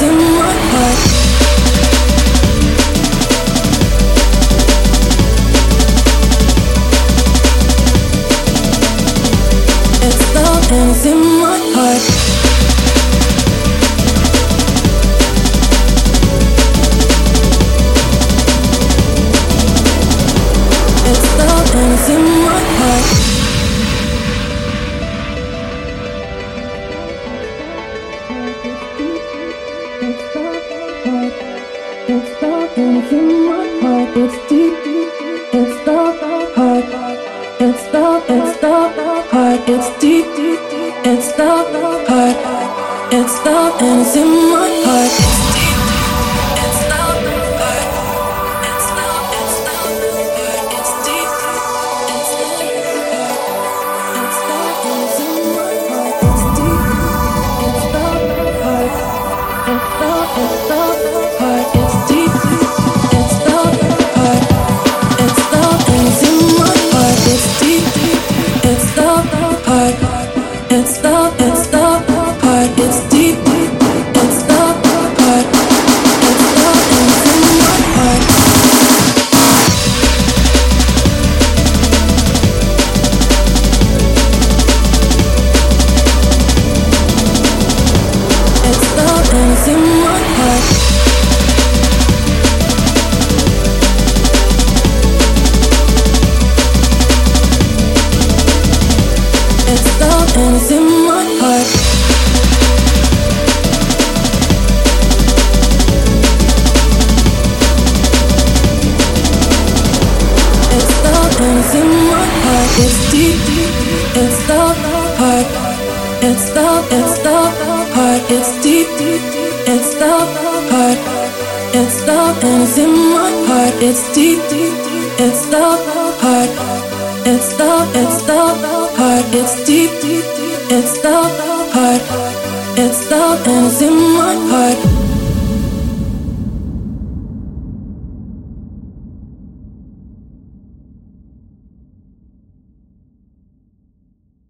in my And if you want it's deep, it's the heart, it's the, it's the heart, it's deep, it's the heart, it's the, and it's in my heart. emotions in. It's in my heart. It's deep, it's the heart. It's the, it's the heart. It's deep, it's the heart. It's the, and it's in my heart. It's deep, it's the heart. It's the, it's the heart. It's deep. It's loud, heart. It's love, and it's in my heart.